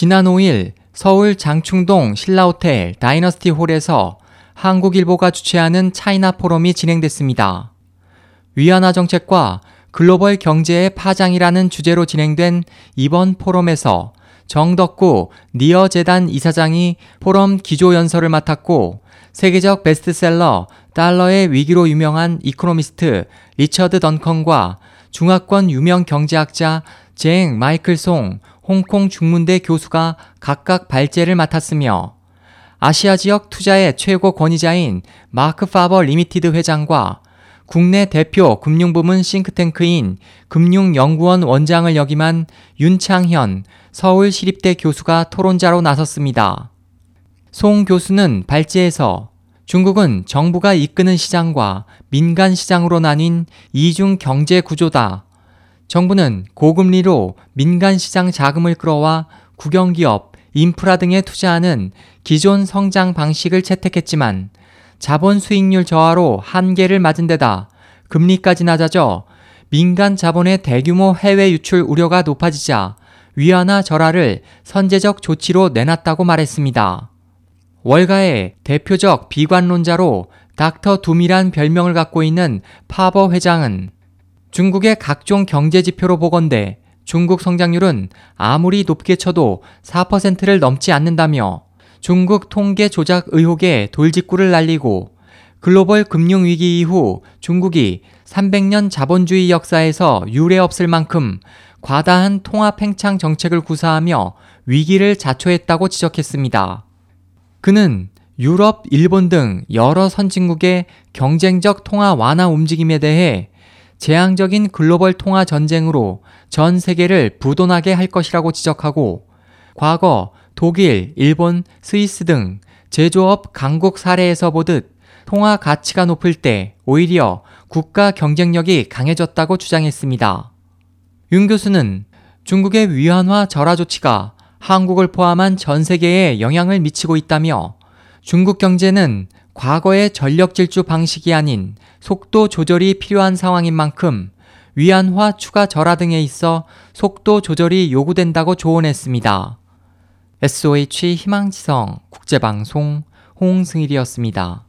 지난 5일 서울 장충동 신라호텔 다이너스티 홀에서 한국일보가 주최하는 차이나 포럼이 진행됐습니다. 위안화 정책과 글로벌 경제의 파장이라는 주제로 진행된 이번 포럼에서 정덕구 니어 재단 이사장이 포럼 기조 연설을 맡았고 세계적 베스트셀러 달러의 위기로 유명한 이코노미스트 리처드 던컨과 중화권 유명 경제학자 쟁 마이클 송 홍콩 중문대 교수가 각각 발제를 맡았으며 아시아 지역 투자의 최고 권위자인 마크 파버 리미티드 회장과 국내 대표 금융부문 싱크탱크인 금융연구원 원장을 역임한 윤창현 서울시립대 교수가 토론자로 나섰습니다. 송 교수는 발제에서 중국은 정부가 이끄는 시장과 민간 시장으로 나뉜 이중 경제 구조다. 정부는 고금리로 민간 시장 자금을 끌어와 국영기업, 인프라 등에 투자하는 기존 성장 방식을 채택했지만 자본 수익률 저하로 한계를 맞은 데다 금리까지 낮아져 민간 자본의 대규모 해외 유출 우려가 높아지자 위안화 절하를 선제적 조치로 내놨다고 말했습니다. 월가의 대표적 비관론자로 닥터 둠이란 별명을 갖고 있는 파버 회장은 중국의 각종 경제 지표로 보건대 중국 성장률은 아무리 높게 쳐도 4%를 넘지 않는다며 중국 통계 조작 의혹에 돌직구를 날리고 글로벌 금융위기 이후 중국이 300년 자본주의 역사에서 유례 없을 만큼 과다한 통화 팽창 정책을 구사하며 위기를 자초했다고 지적했습니다. 그는 유럽, 일본 등 여러 선진국의 경쟁적 통화 완화 움직임에 대해 재앙적인 글로벌 통화 전쟁으로 전 세계를 부도나게 할 것이라고 지적하고 과거 독일, 일본, 스위스 등 제조업 강국 사례에서 보듯 통화 가치가 높을 때 오히려 국가 경쟁력이 강해졌다고 주장했습니다. 윤 교수는 중국의 위안화 절하 조치가 한국을 포함한 전 세계에 영향을 미치고 있다며 중국 경제는 과거의 전력 질주 방식이 아닌 속도 조절이 필요한 상황인 만큼 위안화 추가 절하 등에 있어 속도 조절이 요구된다고 조언했습니다. SOH 희망지성 국제방송 홍승일이었습니다.